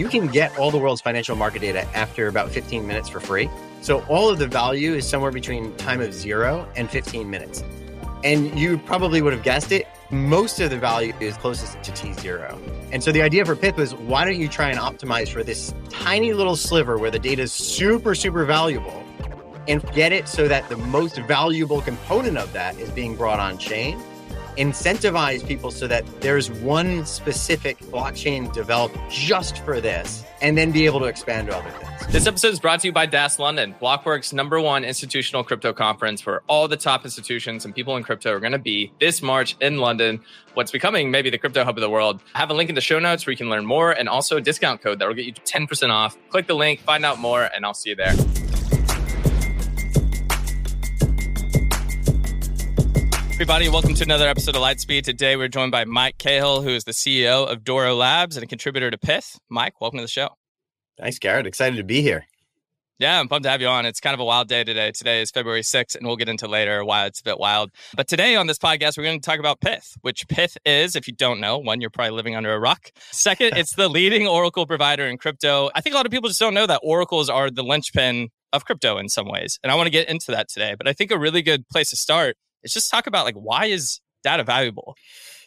you can get all the world's financial market data after about 15 minutes for free. So all of the value is somewhere between time of zero and 15 minutes. And you probably would have guessed it. Most of the value is closest to T0. And so the idea for Pyth was why don't you try and optimize for this tiny little sliver where the data is super, super valuable and get it so that the most valuable component of that is being brought on chain incentivize people so that there's one specific blockchain developed just for this and then be able to expand to other things. This episode is brought to you by DAS London, Blockworks' number one institutional crypto conference where all the top institutions and people in crypto are going to be this March in London, what's becoming maybe the crypto hub of the world. I have a link in the show notes where you can learn more and also a discount code that will get you 10% off. Click the link, find out more, and I'll see you there. Everybody. Welcome to another episode of Lightspeed. Today, we're joined by Mike Cahill, who is the CEO of Douro Labs and a contributor to Pyth. Mike, welcome to the show. Thanks, Garrett. Excited to be here. Yeah, I'm pumped to have you on. It's kind of a wild day today. Today is February 6th, and we'll get into later why it's a bit wild. But today on this podcast, we're going to talk about Pyth, which Pyth is, if you don't know, one, you're probably living under a rock. Second, it's the leading Oracle provider in crypto. I think a lot of people just don't know that Oracles are the linchpin of crypto in some ways. And I want to get into that today. But I think a really good place to start is just talk about like why is data valuable?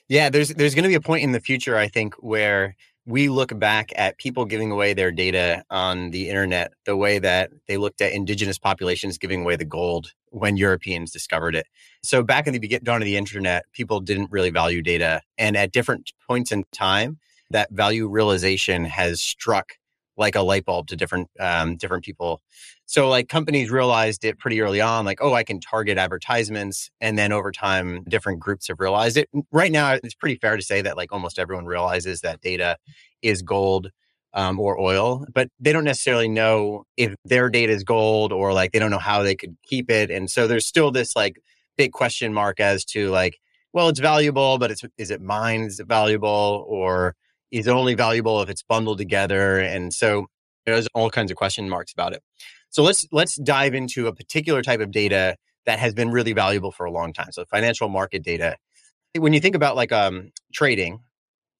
Yeah, there's there's going to be a point in the future I think where we look back at people giving away their data on the internet the way that they looked at indigenous populations giving away the gold when Europeans discovered it. So back in the beginning dawn of the internet, people didn't really value data, and at different points in time, that value realization has struck like a light bulb to different um, different people. So like companies realized it pretty early on, like, oh, I can target advertisements. And then over time, different groups have realized it. Right now, it's pretty fair to say that like almost everyone realizes that data is gold um, or oil, but they don't necessarily know if their data is gold or like they don't know how they could keep it. And so there's still this like big question mark as to like, well, it's valuable, but it's is it mine? Is it valuable or is it only valuable if it's bundled together. And so there's all kinds of question marks about it. So let's let's dive into a particular type of data that has been really valuable for a long time. So financial market data. When you think about like um, trading,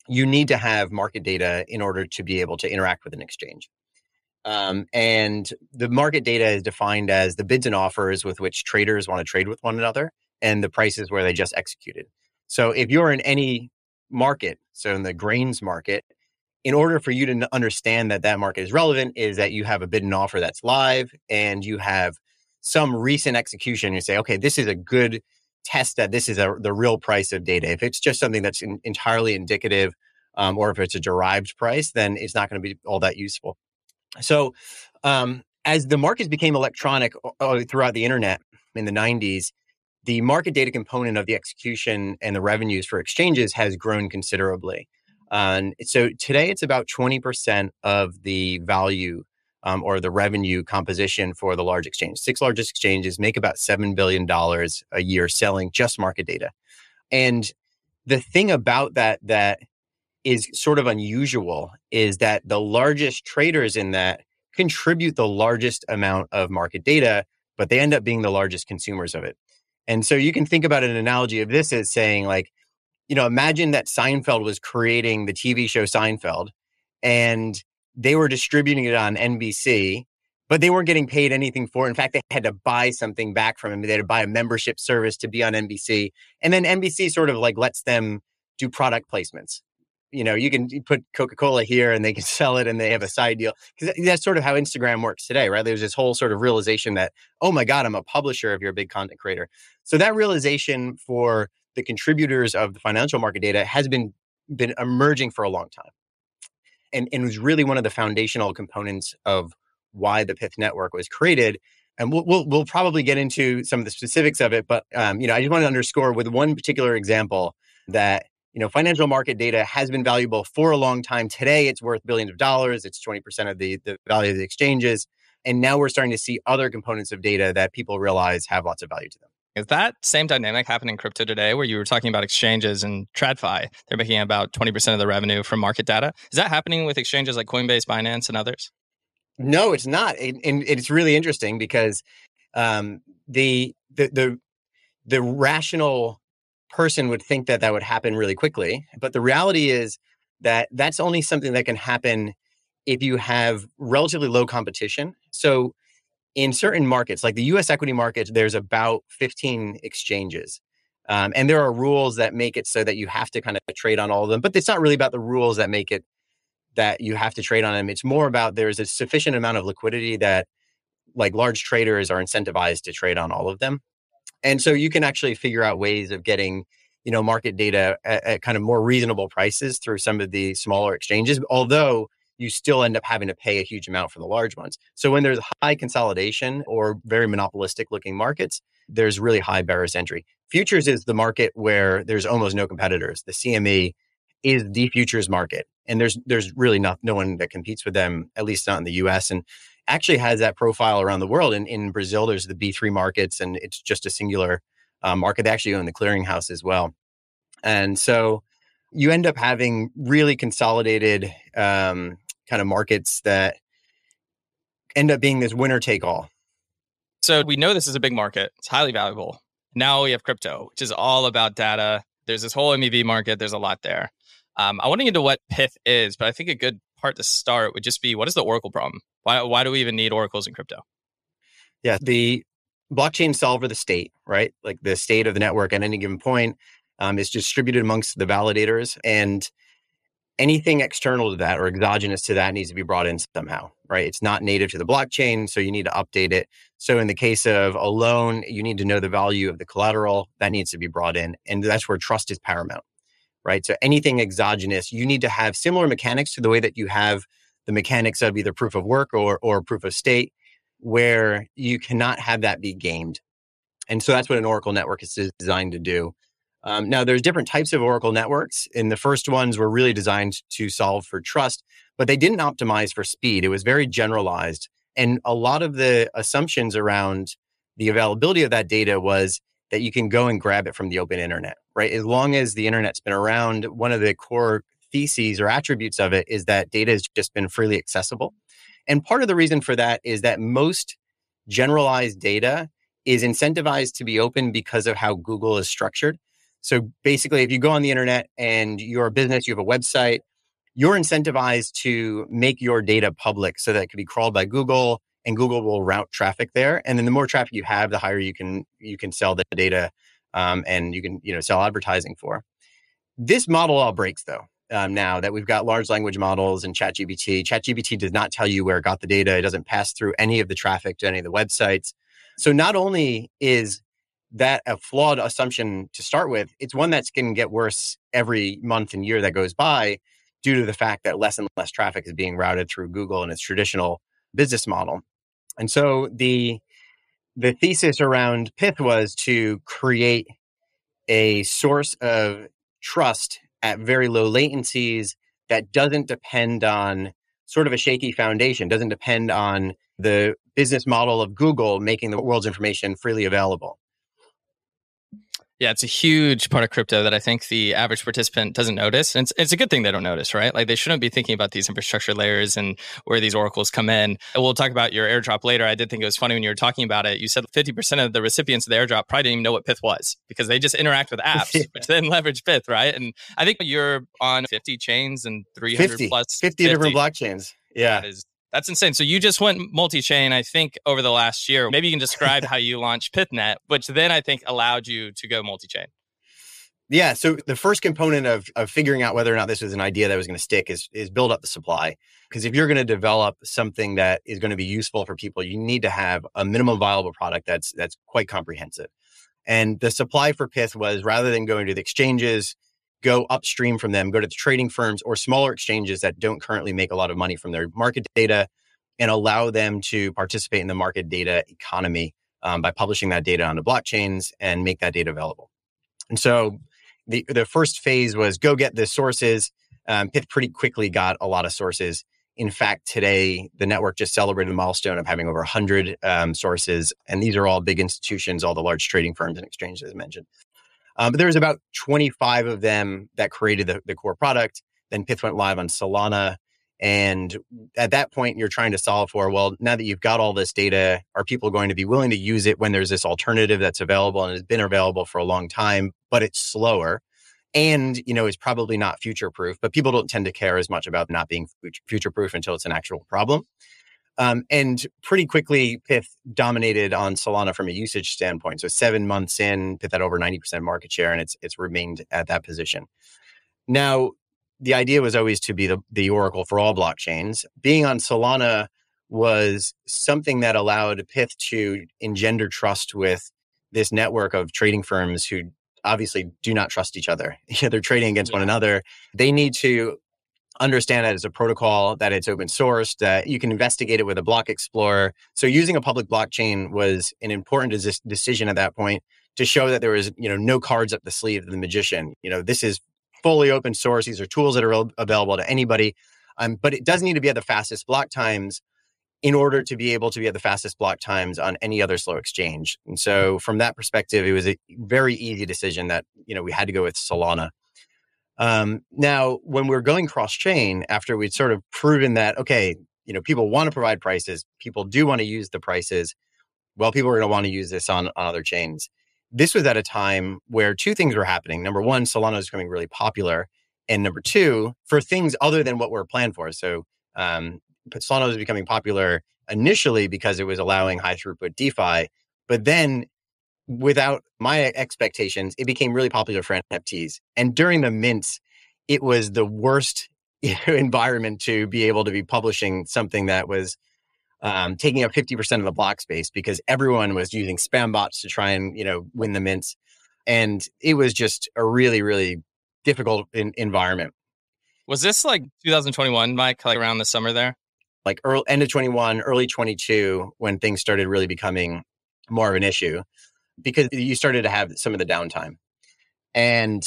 you need to have market data in order to be able to interact with an exchange. Um, and the market data is defined as the bids and offers with which traders want to trade with one another and the prices where they just executed. So if you're in any market, so in the grains market, in order for you to understand that that market is relevant, is that you have a bid and offer that's live and you have some recent execution. You say, okay, this is a good test that this is a, the real price of data. If it's just something that's in, entirely indicative, um, or if it's a derived price, then it's not going to be all that useful. So, um, as the markets became electronic throughout the internet in the 90s, the market data component of the execution and the revenues for exchanges has grown considerably. And so today it's about 20% of the value um, or the revenue composition for the large exchange. Six largest exchanges make about $7 billion a year selling just market data. And the thing about that that is sort of unusual is that the largest traders in that contribute the largest amount of market data, but they end up being the largest consumers of it. And so you can think about an analogy of this as saying, like, you know, imagine that Seinfeld was creating the TV show Seinfeld and they were distributing it on NBC, but they weren't getting paid anything for it. In fact, they had to buy something back from him. They had to buy a membership service to be on NBC. And then NBC sort of like lets them do product placements you know, you can put Coca Cola here and they can sell it and they have a side deal. Because that's sort of how Instagram works today, right? There's this whole sort of realization that, oh my God, I'm a publisher if you're a big content creator. So that realization for the contributors of the financial market data has been been emerging for a long time. And, and was really one of the foundational components of why the Pyth network was created. And we'll, we'll, we'll probably get into some of the specifics of it, but um, you know, I just want to underscore with one particular example that you know, financial market data has been valuable for a long time. Today, it's worth billions of dollars. It's 20% of the, the value of the exchanges. And now we're starting to see other components of data that people realize have lots of value to them. Is that same dynamic happening in crypto today where you were talking about exchanges and TradFi? They're making about 20% of the revenue from market data. Is that happening with exchanges like Coinbase, Binance, and others? No, it's not. And it's really interesting because um, the, the, the, the rational person would think that that would happen really quickly. But the reality is that that's only something that can happen if you have relatively low competition. So in certain markets, like the US equity market, there's about 15 exchanges. Um, and there are rules that make it so that you have to kind of trade on all of them. But it's not really about the rules that make it that you have to trade on them. It's more about there's a sufficient amount of liquidity that like large traders are incentivized to trade on all of them. And so you can actually figure out ways of getting, you know, market data at, at kind of more reasonable prices through some of the smaller exchanges, although you still end up having to pay a huge amount for the large ones. So when there's high consolidation or very monopolistic looking markets, there's really high barriers entry. Futures is the market where there's almost no competitors. The CME is the futures market, and there's there's really not no one that competes with them, at least not in the U.S. and actually has that profile around the world. In in Brazil, there's the B3 markets, and it's just a singular uh, market. They actually own the clearinghouse as well, and so you end up having really consolidated um, kind of markets that end up being this winner take all. So we know this is a big market. It's highly valuable. Now we have crypto, which is all about data. There's this whole MEV market. There's a lot there. Um, I want to get into what Pyth is, but I think a good part to start would just be what is the Oracle problem? Why, why do we even need oracles in crypto? Yeah, the blockchain solver the state, right? Like the state of the network at any given point um, is distributed amongst the validators. And anything external to that or exogenous to that needs to be brought in somehow, right? It's not native to the blockchain, so you need to update it. So in the case of a loan, you need to know the value of the collateral that needs to be brought in. And that's where trust is paramount, right? So anything exogenous, you need to have similar mechanics to the way that you have the mechanics of either proof of work or, or proof of stake, where you cannot have that be gamed. And so that's what an Oracle network is designed to do. Um, now, there's different types of Oracle networks, and the first ones were really designed to solve for trust, but they didn't optimize for speed. It was very generalized, and a lot of the assumptions around the availability of that data was that you can go and grab it from the open internet, right? As long as the internet's been around, one of the core theses or attributes of it is that data has just been freely accessible. And part of the reason for that is that most generalized data is incentivized to be open because of how Google is structured. So basically, if you go on the internet and you're a business, you have a website, you're incentivized to make your data public so that it can be crawled by Google and Google will route traffic there. And then the more traffic you have, the higher you can you can sell the data um, and you can you know sell advertising for. This model all breaks though. Um, now that we've got large language models and ChatGPT, ChatGPT does not tell you where it got the data. It doesn't pass through any of the traffic to any of the websites. So not only is that a flawed assumption to start with. It's one that's going to get worse every month and year that goes by due to the fact that less and less traffic is being routed through Google and its traditional business model. And so the the thesis around Pyth was to create a source of trust at very low latencies that doesn't depend on sort of a shaky foundation, doesn't depend on the business model of Google making the world's information freely available. Yeah, it's a huge part of crypto that I think the average participant doesn't notice. And it's, it's a good thing they don't notice, right? Like they shouldn't be thinking about these infrastructure layers and where these oracles come in. And we'll talk about your airdrop later. I did think it was funny when you were talking about it. You said 50% of the recipients of the airdrop probably didn't even know what Pyth was because they just interact with apps, yeah. which then leverage Pyth, right? And I think you're on 50 chains and 300 50, plus 50, 50 different blockchains. Yeah. That is that's insane. So you just went multi-chain, I think, over the last year. Maybe you can describe how you launched PythNet, which then I think allowed you to go multi-chain. Yeah. So the first component of of figuring out whether or not this was an idea that was going to stick is is build up the supply. Because if you're going to develop something that is going to be useful for people, you need to have a minimum viable product that's that's quite comprehensive. And the supply for Pyth was rather than going to the exchanges, go upstream from them, go to the trading firms or smaller exchanges that don't currently make a lot of money from their market data, and allow them to participate in the market data economy um, by publishing that data onto blockchains and make that data available. And so the the first phase was go get the sources. Um, Pyth pretty quickly got a lot of sources. In fact, today the network just celebrated the milestone of having over 100 um, sources, and these are all big institutions, all the large trading firms and exchanges, as mentioned. Um, but there was about 25 of them that created the, the core product. Then Pyth went live on Solana, and at that point, you're trying to solve for well, now that you've got all this data, are people going to be willing to use it when there's this alternative that's available and has been available for a long time, but it's slower? and you know is probably not future proof but people don't tend to care as much about not being future proof until it's an actual problem um, and pretty quickly pyth dominated on solana from a usage standpoint so seven months in pyth had over 90% market share and it's it's remained at that position now the idea was always to be the, the oracle for all blockchains being on solana was something that allowed pyth to engender trust with this network of trading firms who obviously do not trust each other. They're trading against yeah. one another. They need to understand that it's a protocol, that it's open source, that you can investigate it with a block explorer. So using a public blockchain was an important des- decision at that point to show that there was, you know, no cards up the sleeve of the magician. You know, this is fully open source. These are tools that are available to anybody. Um, but it does need to be at the fastest block times in order to be able to be at the fastest block times on any other slow exchange. And so from that perspective, it was a very easy decision that, you know, we had to go with Solana. Um, now, when we're going cross chain, after we'd sort of proven that, okay, you know, people want to provide prices, people do want to use the prices, well, people are going to want to use this on, on other chains. This was at a time where two things were happening. Number one, Solana was becoming really popular. And number two, for things other than what we're planned for. So um, Solana was becoming popular initially because it was allowing high throughput DeFi, but then without my expectations, it became really popular for NFTs. And during the mints, it was the worst environment to be able to be publishing something that was um, taking up 50% of the block space because everyone was using spam bots to try and, you know, win the mints. And it was just a really, really difficult in- environment. Was this like 2021, Mike, like around the summer there? like early, end of 21, early 22, when things started really becoming more of an issue because you started to have some of the downtime. And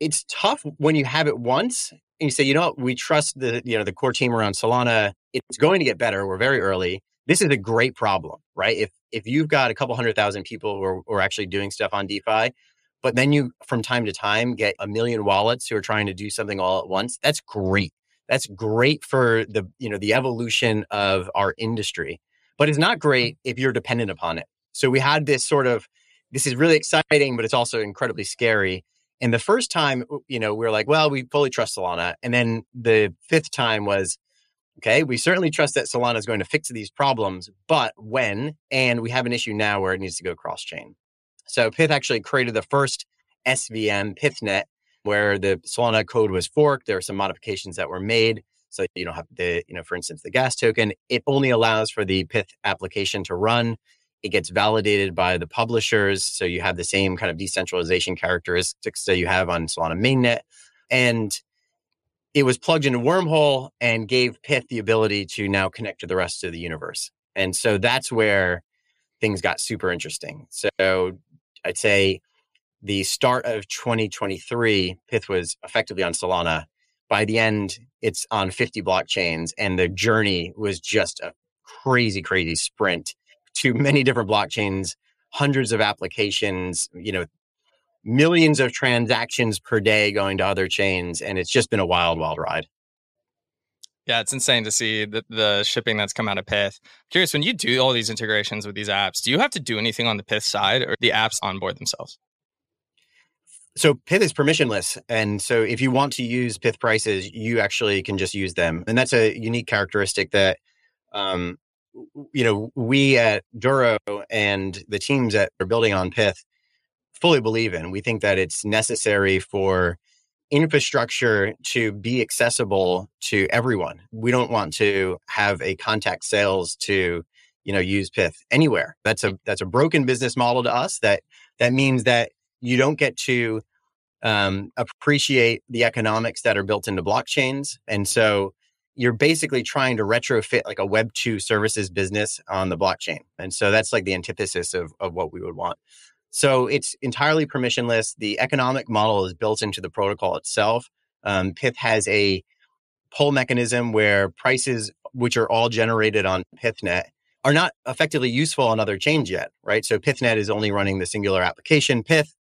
it's tough when you have it once and you say, you know what, we trust the, you know, the core team around Solana. It's going to get better. We're very early. This is a great problem, right? If if you've got a couple hundred thousand people who are, who are actually doing stuff on DeFi, but then you from time to time get a million wallets who are trying to do something all at once, that's great that's great for the you know the evolution of our industry but it's not mm. great if you're dependent upon it so we had this sort of this is really exciting but it's also incredibly scary and the first time you know we are like well we fully trust solana and then the fifth time was okay we certainly trust that solana is going to fix these problems but when and we have an issue now where it needs to go cross chain so pith actually created the first svm pythnet where the Solana code was forked. There were some modifications that were made. So you don't have the, you know, for instance, the gas token. It only allows for the Pyth application to run. It gets validated by the publishers. So you have the same kind of decentralization characteristics that you have on Solana mainnet. And it was plugged into Wormhole and gave Pyth the ability to now connect to the rest of the universe. And so that's where things got super interesting. So I'd say the start of 2023, Pyth was effectively on Solana. By the end, it's on 50 blockchains, and the journey was just a crazy, crazy sprint to many different blockchains, hundreds of applications, you know, millions of transactions per day going to other chains. And it's just been a wild, wild ride. Yeah, it's insane to see the, the shipping that's come out of Pyth. curious, when you do all these integrations with these apps, do you have to do anything on the Pyth side or the apps onboard themselves? So Pyth is permissionless. And so if you want to use Pyth prices, you actually can just use them. And that's a unique characteristic that, um, you know, we at Douro and the teams that are building on Pyth fully believe in. We think that it's necessary for infrastructure to be accessible to everyone. We don't want to have a contact sales to, you know, use Pyth anywhere. That's a that's a broken business model to us. That that means that you don't get to um, appreciate the economics that are built into blockchains. And so you're basically trying to retrofit like a Web 2 services business on the blockchain. And so that's like the antithesis of, of what we would want. So it's entirely permissionless. The economic model is built into the protocol itself. Um, Pyth has a pull mechanism where prices, which are all generated on PythNet, are not effectively useful on other chains yet, right? So PythNet is only running the singular application Pyth.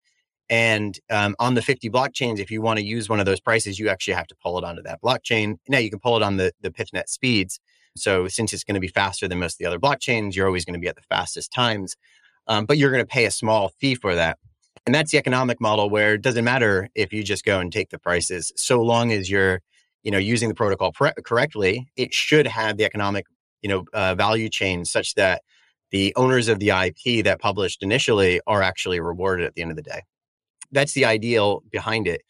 And um, on the 50 blockchains, if you want to use one of those prices, you actually have to pull it onto that blockchain. Now you can pull it on the, the PythNet speeds. So since it's going to be faster than most of the other blockchains, you're always going to be at the fastest times. Um, but you're going to pay a small fee for that. And that's the economic model where it doesn't matter if you just go and take the prices, so long as you're, you know, using the protocol correctly, it should have the economic, you know, uh, value chain such that the owners of the IP that published initially are actually rewarded at the end of the day. That's the ideal behind it.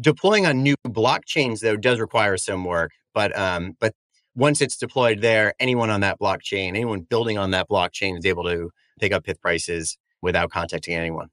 Deploying on new blockchains though does require some work, but um, but once it's deployed there, anyone on that blockchain, anyone building on that blockchain is able to pick up Pyth prices without contacting anyone.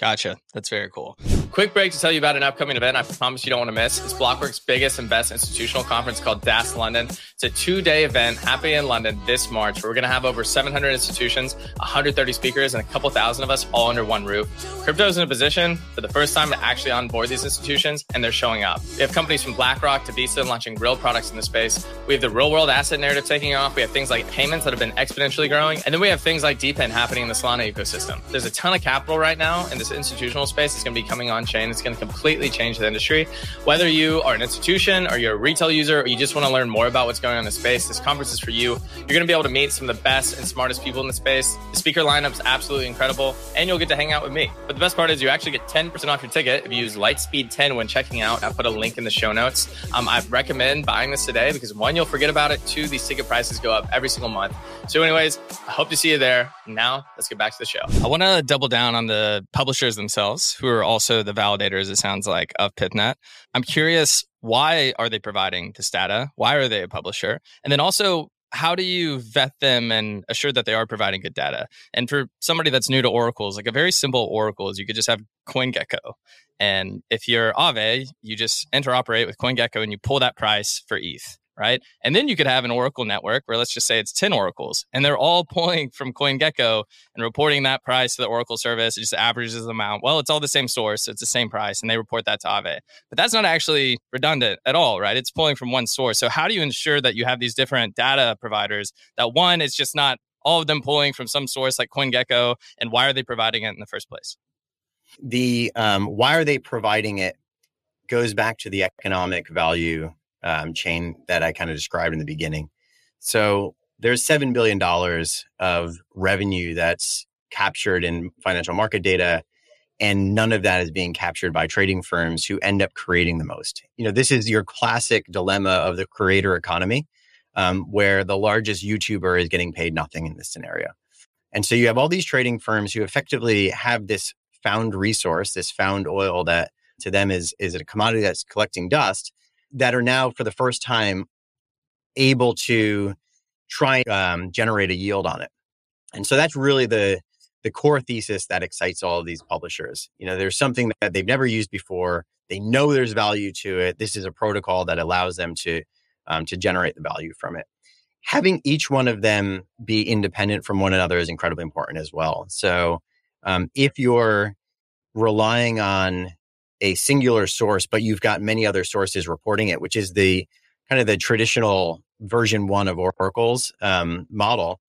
Gotcha. That's very cool. Quick break to tell you about an upcoming event I promise you don't want to miss. It's Blockworks' biggest and best institutional conference called DAS London. It's a two day event happening in London this March where we're going to have over 700 institutions, 130 speakers, and a couple thousand of us all under one roof. Crypto is in a position for the first time to actually onboard these institutions, and they're showing up. We have companies from BlackRock to Visa launching real products in the space. We have the real world asset narrative taking off. We have things like payments that have been exponentially growing. And then we have things like DePIN happening in the Solana ecosystem. There's a ton of capital right now in this institutional space. It's going to be coming on chain. It's going to completely change the industry. Whether you are an institution or you're a retail user or you just want to learn more about what's going on in the space, this conference is for you. You're going to be able to meet some of the best and smartest people in the space. The speaker lineup's absolutely incredible, and you'll get to hang out with me. But the best part is you actually get 10% off your ticket if you use Lightspeed 10 when checking out. I put a link in the show notes. Um, I recommend buying this today because one, you'll forget about it. Two, these ticket prices go up every single month. So, anyways, I hope to see you there. Now, let's get back to the show. I want to double down on the publishers themselves, who are also the validators, it sounds like, of PythNet. I'm curious, why are they providing this data? Why are they a publisher? And then also, how do you vet them and assure that they are providing good data? And for somebody that's new to oracles, like a very simple oracle is you could just have CoinGecko. And if you're Aave, you just interoperate with CoinGecko and you pull that price for ETH right? And then you could have an Oracle network where let's just say it's 10 oracles and they're all pulling from CoinGecko and reporting that price to the Oracle service. It just averages them out. Well, it's all the same source. So it's the same price and they report that to Aave. But that's not actually redundant at all, right? It's pulling from one source. So how do you ensure that you have these different data providers that one, it's just not all of them pulling from some source like CoinGecko and why are they providing it in the first place? The um, why are they providing it goes back to the economic value um, chain that I kind of described in the beginning. So there's $7 billion of revenue that's captured in financial market data. And none of that is being captured by trading firms who end up creating the most. You know, this is your classic dilemma of the creator economy, um, where the largest YouTuber is getting paid nothing in this scenario. And so you have all these trading firms who effectively have this found resource, this found oil that to them is, is a commodity that's collecting dust that are now for the first time able to try um, generate a yield on it. And so that's really the the core thesis that excites all of these publishers. You know, there's something that they've never used before. They know there's value to it. This is a protocol that allows them to um, to generate the value from it. Having each one of them be independent from one another is incredibly important as well. So, um, if you're relying on a singular source, but you've got many other sources reporting it, which is the kind of the traditional version one of Oracle's um, model.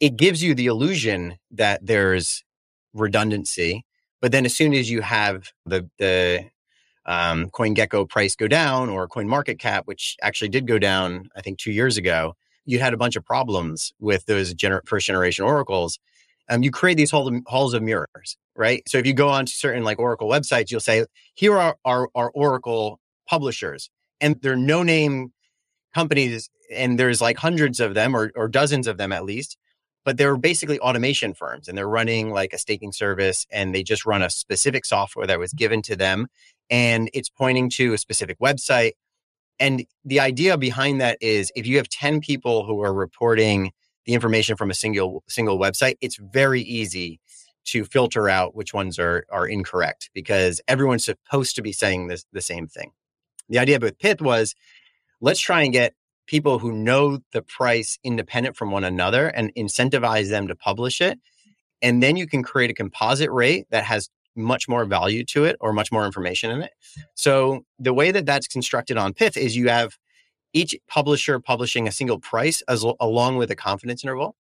It gives you the illusion that there's redundancy, but then as soon as you have the the um, CoinGecko price go down or Coin Market Cap, which actually did go down, I think two years ago, you had a bunch of problems with those gener- first generation oracles. Um, you create these halls of mirrors right? So if you go on to certain like Oracle websites, you'll say, here are our, our Oracle publishers. And they're no name companies, and there's like hundreds of them or, or dozens of them at least. But they're basically automation firms and they're running like a staking service and they just run a specific software that was given to them and it's pointing to a specific website. And the idea behind that is if you have 10 people who are reporting the information from a single single website, it's very easy to filter out which ones are are incorrect because everyone's supposed to be saying this the same thing. The idea with Pyth was let's try and get people who know the price independent from one another and incentivize them to publish it. And then you can create a composite rate that has much more value to it or much more information in it. So the way that that's constructed on Pyth is you have each publisher publishing a single price as, along with a confidence interval.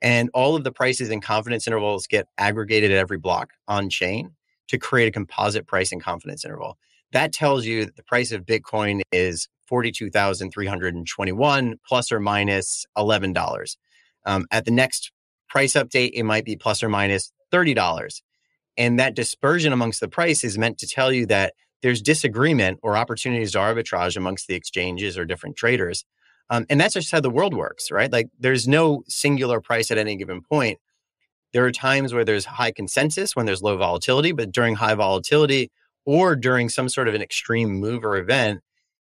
And all of the prices and confidence intervals get aggregated at every block on chain to create a composite price and confidence interval. That tells you that the price of Bitcoin is 42,321 plus or minus $11. Um, at the next price update, it might be plus or minus $30. And that dispersion amongst the price is meant to tell you that there's disagreement or opportunities to arbitrage amongst the exchanges or different traders. Um, and that's just how the world works, right? Like there's no singular price at any given point. There are times where there's high consensus when there's low volatility, but during high volatility or during some sort of an extreme move or event,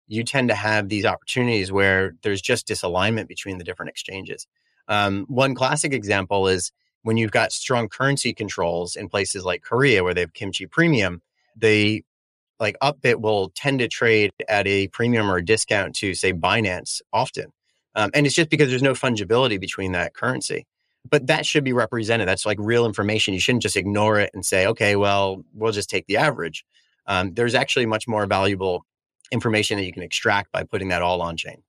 you tend to have these opportunities where there's just disalignment between the different exchanges. Um, one classic example is when you've got strong currency controls in places like Korea where they have kimchi premium, they like Upbit will tend to trade at a premium or a discount to say Binance often. Um, and it's just because there's no fungibility between that currency. But that should be represented. That's like real information. You shouldn't just ignore it and say, okay, well, we'll just take the average. Um, there's actually much more valuable information that you can extract by putting that all on chain.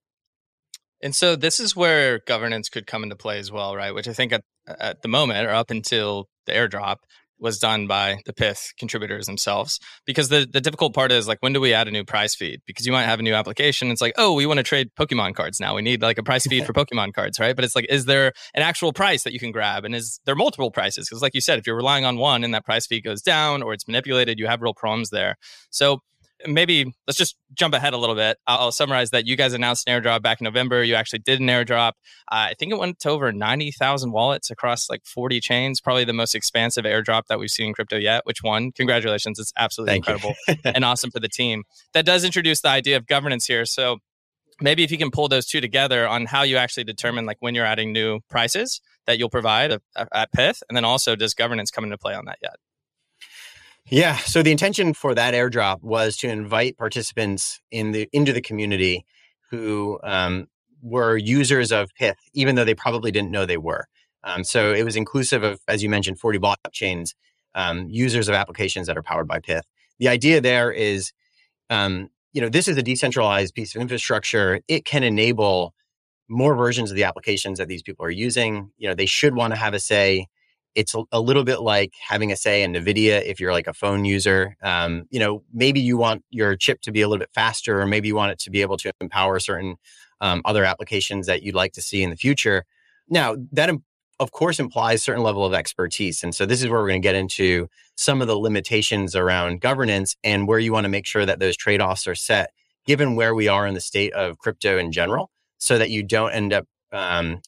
And so this is where governance could come into play as well, right? Which I think at, at the moment or up until the airdrop was done by the Pyth contributors themselves. Because the, the difficult part is like, when do we add a new price feed? Because you might have a new application. It's like, oh, we want to trade Pokemon cards now. We need like a price feed for Pokemon cards, right? But it's like, is there an actual price that you can grab? And is there multiple prices? Because like you said, if you're relying on one and that price feed goes down or it's manipulated, you have real problems there. So maybe let's just jump ahead a little bit. I'll, I'll, summarize that you guys announced an airdrop back in November. You actually did an airdrop. Uh, I think it went to over 90,000 wallets across like 40 chains, probably the most expansive airdrop that we've seen in crypto yet, which one, congratulations. It's absolutely Thank incredible and awesome for the team. That does introduce the idea of governance here. So maybe if you can pull those two together on how you actually determine like when you're adding new prices that you'll provide at, at Pyth, and then also does governance come into play on that yet? Yeah. So the intention for that airdrop was to invite participants in the into the community who um, were users of Pyth, even though they probably didn't know they were. Um, so it was inclusive of, as you mentioned, 40 blockchains, um, users of applications that are powered by Pyth. The idea there is, um, you know, this is a decentralized piece of infrastructure. It can enable more versions of the applications that these people are using. You know, they should want to have a say it's a, little bit like having a say in NVIDIA if you're like a phone user. Um, you know, maybe you want your chip to be a little bit faster, or maybe you want it to be able to empower certain um, other applications that you'd like to see in the future. Now, that of course implies certain level of expertise. And so this is where we're going to get into some of the limitations around governance and where you want to make sure that those trade-offs are set given where we are in the state of crypto in general so that you don't end up um,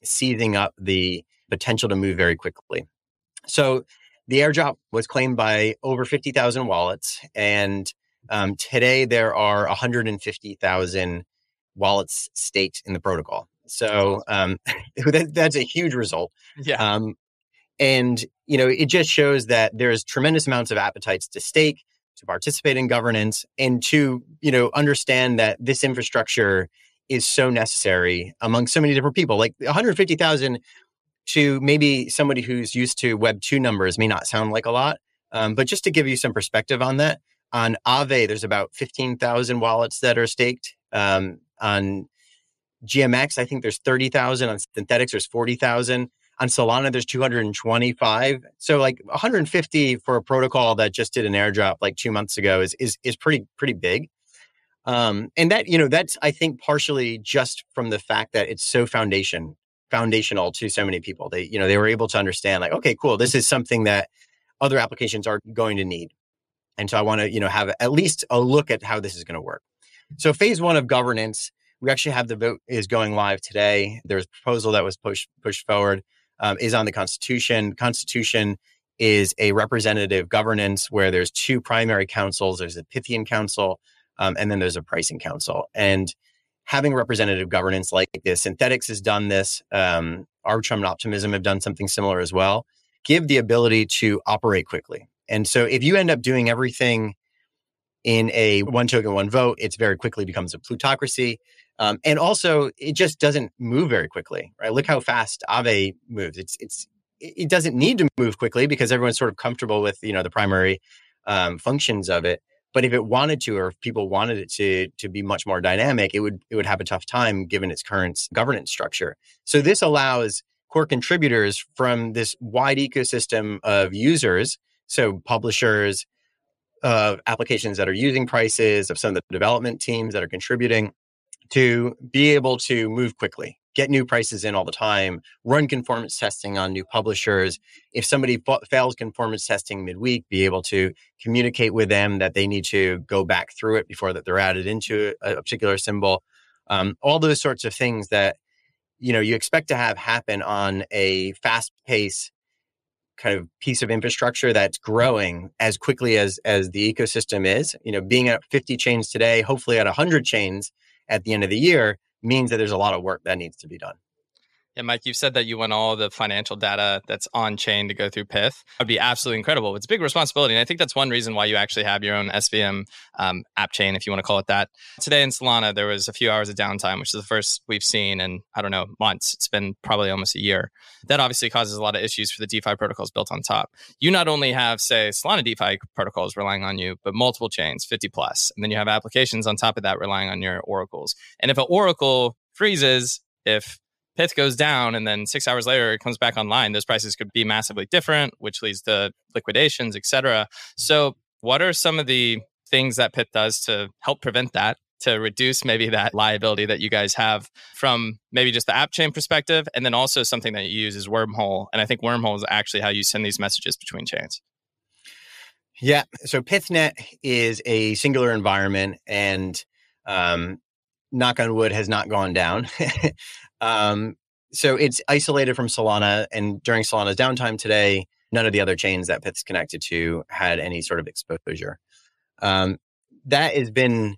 up the potential to move very quickly. So the airdrop was claimed by over 50,000 wallets. And um, today there are 150,000 wallets staked in the protocol. So um, that, that's a huge result. Yeah. Um, and, you know, it just shows that there's tremendous amounts of appetites to stake, to participate in governance, and to, you know, understand that this infrastructure is so necessary among so many different people. Like 150,000 to maybe somebody who's used to Web 2 numbers may not sound like a lot. Um, but just to give you some perspective on that, on Aave, there's about 15,000 wallets that are staked. Um, on GMX, I think there's 30,000. On Synthetix, there's 40,000. On Solana, there's 225. So like 150 for a protocol that just did an airdrop like two months ago is is is pretty pretty big. Um, and that you know that's I think partially just from the fact that it's so foundation foundational to so many people. They, you know, they were able to understand like, okay, cool, this is something that other applications are going to need. And so I want to, you know, have at least a look at how this is going to work. So phase one of governance, we actually have the vote is going live today. There's a proposal that was pushed pushed forward, um, is on the Constitution. Constitution is a representative governance where there's two primary councils. There's a Pythian Council, um, and then there's a pricing council. And having representative governance like this. Synthetix has done this. Um, Arbitrum and Optimism have done something similar as well. Give the ability to operate quickly. And so if you end up doing everything in a one token, one vote, it very quickly becomes a plutocracy. Um, and also, it just doesn't move very quickly, right? Look how fast Aave moves. It's it's it doesn't need to move quickly because everyone's sort of comfortable with you know the primary um, functions of it. But if it wanted to, or if people wanted it to to be much more dynamic, it would it would have a tough time given its current governance structure. So this allows core contributors from this wide ecosystem of users, so publishers, of applications that are using prices, of some of the development teams that are contributing, to be able to move quickly get new prices in all the time, run conformance testing on new publishers. If somebody fa- fails conformance testing midweek, be able to communicate with them that they need to go back through it before that they're added into a, a particular symbol. Um, all those sorts of things that you know you expect to have happen on a fast pace kind of piece of infrastructure that's growing as quickly as as the ecosystem is you know being at 50 chains today hopefully at 100 chains at the end of the year means that there's a lot of work that needs to be done yeah, Mike, you've said that you want all the financial data that's on chain to go through Pyth. That'd be absolutely incredible. It's a big responsibility. And I think that's one reason why you actually have your own SVM um, app chain, if you want to call it that. Today in Solana, there was a few hours of downtime, which is the first we've seen in, I don't know, months. It's been probably almost a year. That obviously causes a lot of issues for the DeFi protocols built on top. You not only have, say, Solana DeFi protocols relying on you, but multiple chains, 50 plus. And then you have applications on top of that relying on your oracles. And if an oracle freezes, if Pyth goes down and then six hours later it comes back online, those prices could be massively different, which leads to liquidations, et cetera. So, what are some of the things that Pyth does to help prevent that? To reduce maybe that liability that you guys have from maybe just the app chain perspective, and then also something that you use is Wormhole. And I think Wormhole is actually how you send these messages between chains. Yeah. So PythNet is a singular environment, and um, knock on wood, has not gone down. Um, so it's isolated from Solana, and during Solana's downtime today, none of the other chains that Pyth's connected to had any sort of exposure. Um, that has been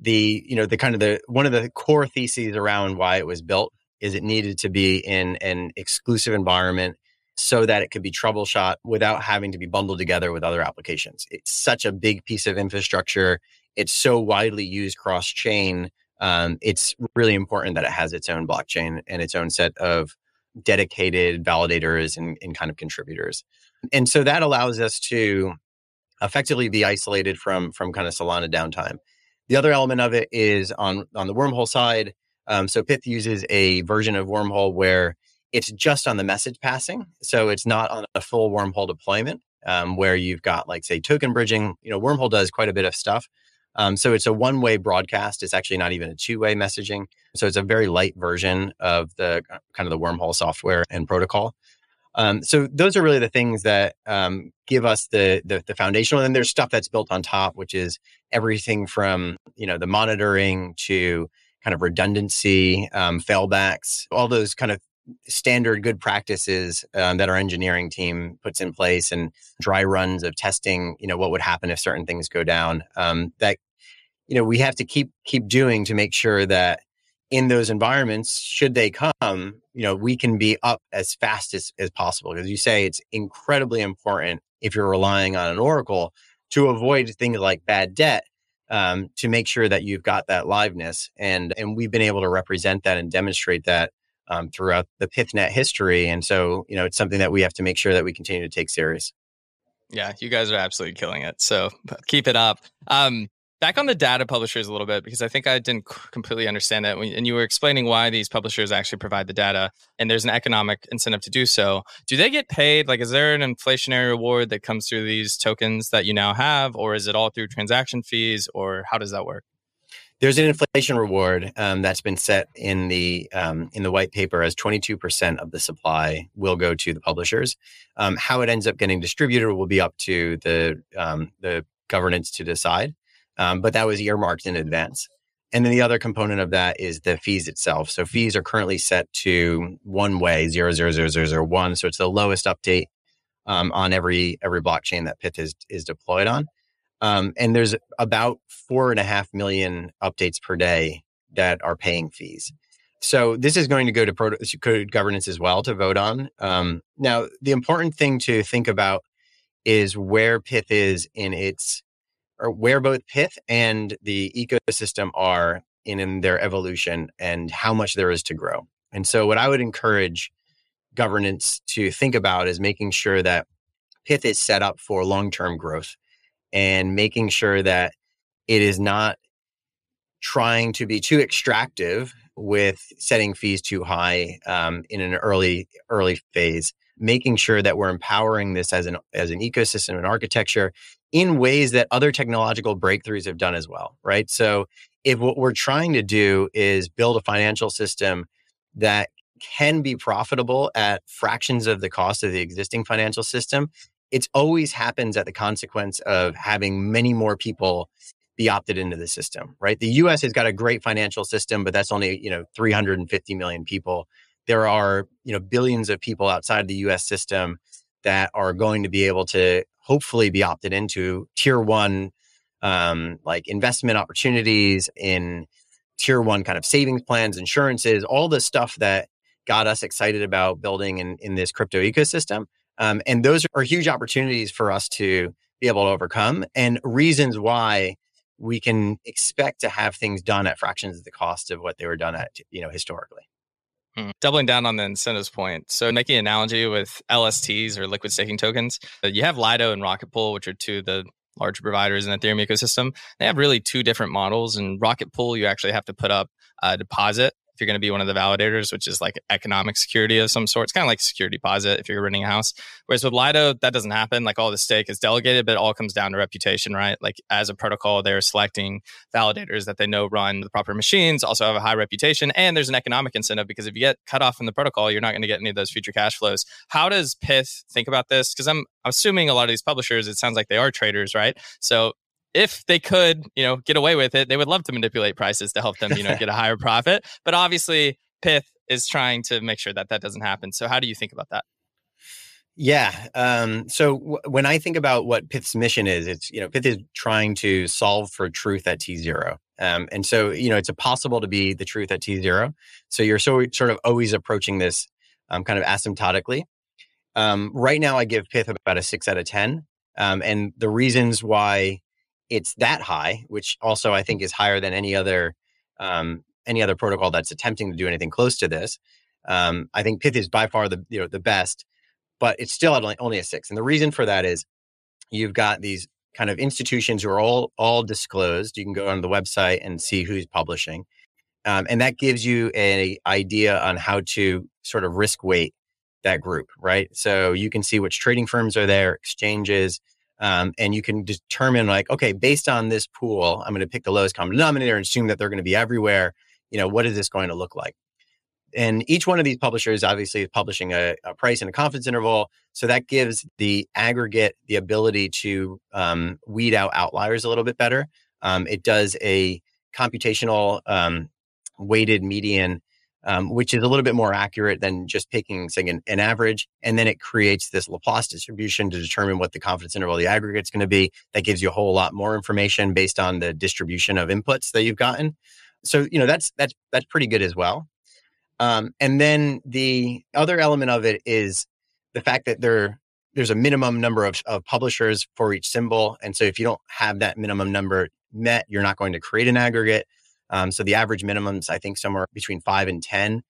the you know the kind of the one of the core theses around why it was built is it needed to be in an exclusive environment so that it could be troubleshot without having to be bundled together with other applications. It's such a big piece of infrastructure. It's so widely used cross chain um, it's really important that it has its own blockchain and its own set of dedicated validators and, and kind of contributors. And so that allows us to effectively be isolated from from kind of Solana downtime. The other element of it is on on the wormhole side. Um, so Pyth uses a version of wormhole where it's just on the message passing, so it's not on a full wormhole deployment um, where you've got like say token bridging. You know, wormhole does quite a bit of stuff, um, so it's a one way broadcast. It's actually not even a two way messaging. So it's a very light version of the uh, kind of the wormhole software and protocol. Um, so those are really the things that um, give us the, the, the foundational. And there's stuff that's built on top, which is everything from you know the monitoring to kind of redundancy, um, failbacks, all those kind of standard good practices um, that our engineering team puts in place and dry runs of testing you know what would happen if certain things go down um, that you know we have to keep keep doing to make sure that in those environments should they come you know we can be up as fast as, as possible. Because you say it's incredibly important if you're relying on an oracle to avoid things like bad debt um, to make sure that you've got that liveness. And and we've been able to represent that and demonstrate that um, throughout the pythnet history and so you know it's something that we have to make sure that we continue to take serious yeah you guys are absolutely killing it so keep it up um, back on the data publishers a little bit because I think I didn't completely understand that. And you were explaining why these publishers actually provide the data, and there's an economic incentive to do so. Do they get paid? Like, is there an inflationary reward that comes through these tokens that you now have, or is it all through transaction fees, or how does that work? There's an inflation reward um, that's been set in the um, in the white paper as 22% of the supply will go to the publishers. Um, how it ends up getting distributed will be up to the um, the governance to decide um, but that was earmarked in advance. And then the other component of that is the fees itself. So fees are currently set to one way zero zero zero zero zero one. So it's the lowest update um, on every every blockchain that Pyth is is deployed on. Um, and there's about four and a half million updates per day that are paying fees. So this is going to go to code governance as well to vote on. Um, now, the important thing to think about is where Pyth is in its or where both Pyth and the ecosystem are in, in their evolution and how much there is to grow. And so, what I would encourage governance to think about is making sure that Pyth is set up for long term growth and making sure that it is not trying to be too extractive with setting fees too high um, in an early early phase making sure that we're empowering this as an as an ecosystem and architecture in ways that other technological breakthroughs have done as well, right? So if what we're trying to do is build a financial system that can be profitable at fractions of the cost of the existing financial system, it always happens at the consequence of having many more people be opted into the system, right? The US has got a great financial system, but that's only, you know, 350 million people. There are, you know, billions of people outside the US system that are going to be able to hopefully be opted into tier one um, like investment opportunities in tier one kind of savings plans, insurances, all the stuff that got us excited about building in, in this crypto ecosystem. Um, and those are huge opportunities for us to be able to overcome and reasons why we can expect to have things done at fractions of the cost of what they were done at, you know, historically. Hmm. Doubling down on the incentives point. So, making an analogy with LSTs or liquid staking tokens, uh, you have Lido and Rocket Pool, which are two of the large providers in the Ethereum ecosystem. They have really two different models. In Rocket Pool, you actually have to put up a deposit if you're going to be one of the validators, which is like economic security of some sort. It's kind of like security deposit if you're renting a house. Whereas with Lido, that doesn't happen. Like all the stake is delegated, but it all comes down to reputation, right? Like as a protocol, they're selecting validators that they know run the proper machines, also have a high reputation, and there's an economic incentive because if you get cut off from the protocol, you're not going to get any of those future cash flows. How does Pyth think about this? Because I'm assuming a lot of these publishers, it sounds like they are traders, right? So if they could, you know, get away with it, they would love to manipulate prices to help them, you know, get a higher profit. But obviously, Pyth is trying to make sure that that doesn't happen. So, how do you think about that? Yeah. Um, so w- when I think about what Pyth's mission is, it's you know Pyth is trying to solve for truth at t zero, um, and so you know it's impossible to be the truth at t zero. So you're so sort of always approaching this um, kind of asymptotically. Um, right now, I give Pyth about a six out of ten, um, and the reasons why it's that high, which also I think is higher than any other um, any other protocol that's attempting to do anything close to this. Um, I think Pyth is by far the you know the best, but it's still at only a six. And the reason for that is you've got these kind of institutions who are all all disclosed. You can go on the website and see who's publishing, um, and that gives you an idea on how to sort of risk weight that group, right? So you can see which trading firms are there, exchanges, um, and you can determine like, okay, based on this pool, I'm going to pick the lowest common denominator and assume that they're going to be everywhere. You know, what is this going to look like? And each one of these publishers obviously is publishing a, a price and a confidence interval. So that gives the aggregate the ability to um, weed out outliers a little bit better. Um, it does a computational um, weighted median um, which is a little bit more accurate than just picking, say, an, an, average. And then it creates this Laplace distribution to determine what the confidence interval of the aggregate is going to be. That gives you a whole lot more information based on the distribution of inputs that you've gotten. So, you know, that's that's that's pretty good as well. Um, and then the other element of it is the fact that there there's a minimum number of, of publishers for each symbol. And so if you don't have that minimum number met, you're not going to create an aggregate. Um, so the average minimums, I think, somewhere between five and 10.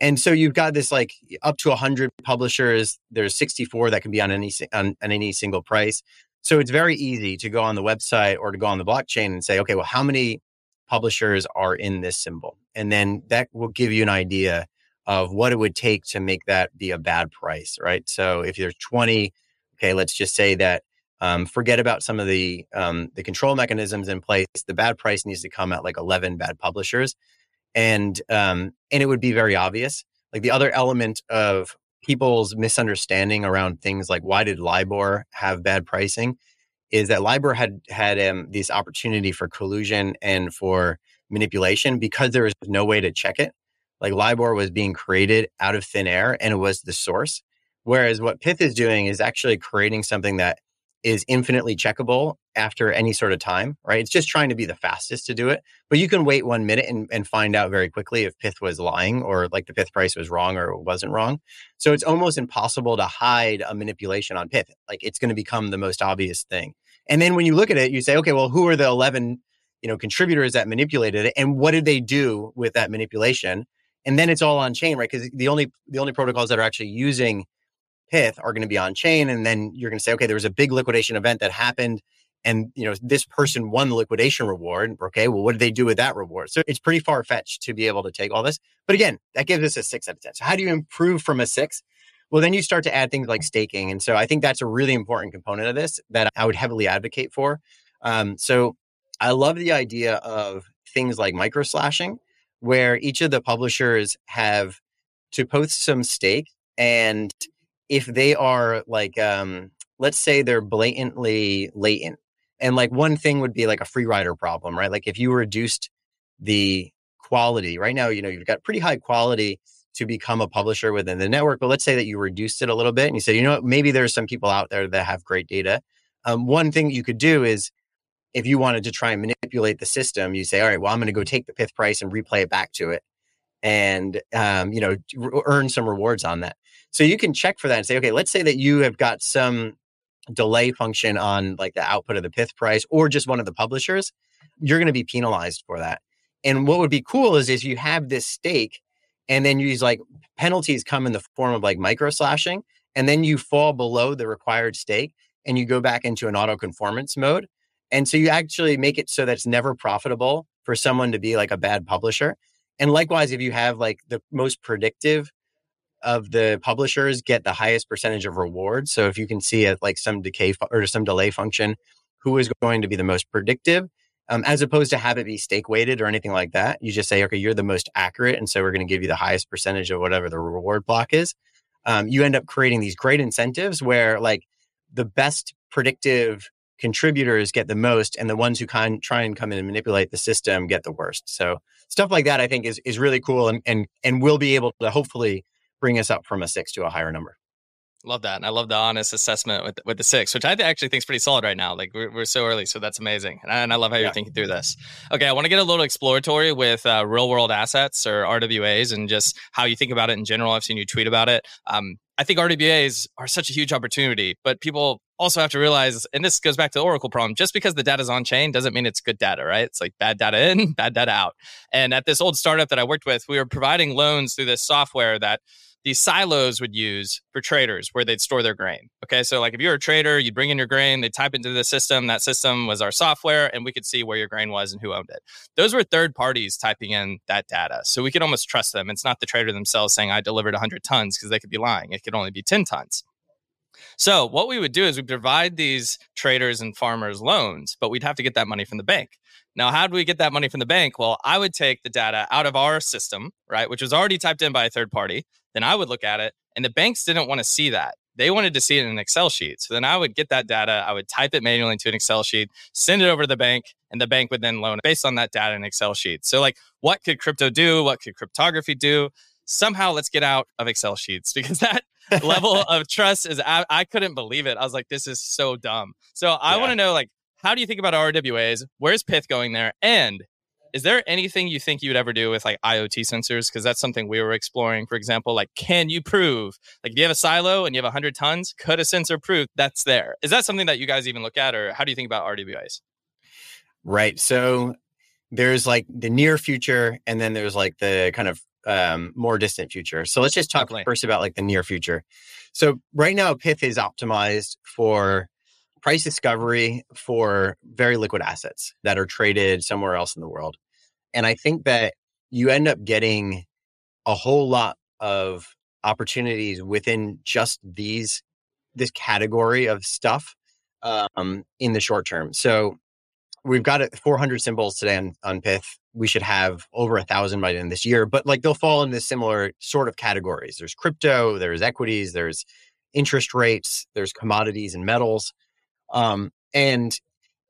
And so you've got this like up to 100 publishers. There's 64 that can be on any on, on any single price. So it's very easy to go on the website or to go on the blockchain and say, okay, well, how many publishers are in this symbol? And then that will give you an idea of what it would take to make that be a bad price, right? So if there's 20, okay, let's just say that um, forget about some of the um, the control mechanisms in place. The bad price needs to come at like 11 bad publishers, and um, and it would be very obvious. Like the other element of people's misunderstanding around things like why did LIBOR have bad pricing is that LIBOR had had um, this opportunity for collusion and for manipulation because there was no way to check it. Like LIBOR was being created out of thin air and it was the source. Whereas what Pyth is doing is actually creating something that is infinitely checkable after any sort of time, right? It's just trying to be the fastest to do it. But you can wait one minute and, and find out very quickly if Pyth was lying or like the Pyth price was wrong or wasn't wrong. So it's almost impossible to hide a manipulation on Pyth. Like it's going to become the most obvious thing. And then when you look at it, you say, okay, well, who are the 11, you know, contributors that manipulated it and what did they do with that manipulation? And then it's all on chain, right? Because the only the only protocols that are actually using Pyth are going to be on chain. And then you're going to say, okay, there was a big liquidation event that happened. And you know, this person won the liquidation reward. Okay, well, what did they do with that reward? So it's pretty far fetched to be able to take all this. But again, that gives us a six out of 10. So how do you improve from a six? Well, then you start to add things like staking. And so I think that's a really important component of this that I would heavily advocate for. Um, so I love the idea of things like micro slashing, where each of the publishers have to post some stake and if they are like um let's say they're blatantly latent and like one thing would be like a free rider problem right? Like if you reduced the quality right now you know you've got pretty high quality to become a publisher within the network but let's say that you reduced it a little bit and you say you know what, maybe there's some people out there that have great data. Um, one thing you could do is if you wanted to try and manipulate the system you say all right well i'm going to go take the pyth price and replay it back to it and um, you know earn some rewards on that so you can check for that and say, okay, let's say that you have got some delay function on like the output of the pyth price or just one of the publishers, you're going to be penalized for that. And what would be cool is if you have this stake and then these like penalties come in the form of like micro slashing, and then you fall below the required stake and you go back into an auto conformance mode. And so you actually make it so that it's never profitable for someone to be like a bad publisher. And likewise, if you have like the most predictive of the publishers get the highest percentage of rewards. So if you can see at like some decay fu- or some delay function, who is going to be the most predictive, um, as opposed to have it be stake weighted or anything like that. You just say, okay, you're the most accurate, and so we're going to give you the highest percentage of whatever the reward block is. Um, you end up creating these great incentives where like the best predictive contributors get the most and the ones who can try and come in and manipulate the system get the worst so stuff like that i think is is really cool and and and we'll be able to hopefully bring us up from a six to a higher number. Love that. And I love the honest assessment with, with the six, which I actually think is pretty solid right now. Like we're, we're so early. So that's amazing. And I, and I love how yeah. you're thinking through this. Okay. I want to get a little exploratory with uh, real world assets or RWAs and just how you think about it in general. I've seen you tweet about it. Um, I think RWAs are such a huge opportunity, but people also have to realize, and this goes back to the Oracle problem, just because the data is on chain doesn't mean it's good data, right? It's like bad data in, bad data out. And at this old startup that I worked with, we were providing loans through this software that these silos would use for traders where they'd store their grain. Okay. So, like if you're a trader, you'd bring in your grain, they type into the system. That system was our software, and we could see where your grain was and who owned it. Those were third parties typing in that data. So, we could almost trust them. It's not the trader themselves saying, I delivered 100 tons because they could be lying. It could only be 10 tons. So, what we would do is we provide these traders and farmers loans, but we'd have to get that money from the bank. Now, how do we get that money from the bank? Well, I would take the data out of our system, right, which was already typed in by a third party. Then I would look at it, and the banks didn't want to see that. They wanted to see it in an Excel sheet. So then I would get that data, I would type it manually into an Excel sheet, send it over to the bank, and the bank would then loan based on that data in Excel sheet. So, like, what could crypto do? What could cryptography do? Somehow, let's get out of Excel sheets because that level of trust is, I, I, couldn't believe it. I was like, this is so dumb. So, I yeah. want to know, like, how do you think about RWAs? Where's Pyth going there? And is there anything you think you would ever do with like IoT sensors? Because that's something we were exploring. For example, like, can you prove, like, if you have a silo and you have 100 tons, could a sensor prove that's there? Is that something that you guys even look at, or how do you think about RWAs? Right. So there's like the near future, and then there's like the kind of um, more distant future. So let's just talk Definitely. first about like the near future. So right now, Pyth is optimized for price discovery for very liquid assets that are traded somewhere else in the world. And I think that you end up getting a whole lot of opportunities within just these this category of stuff um, in the short term. So we've got 400 symbols today on, on Pyth. We should have over a thousand by the end of this year, but like they'll fall into similar sort of categories. There's crypto, there's equities, there's interest rates, there's commodities and metals. Um, and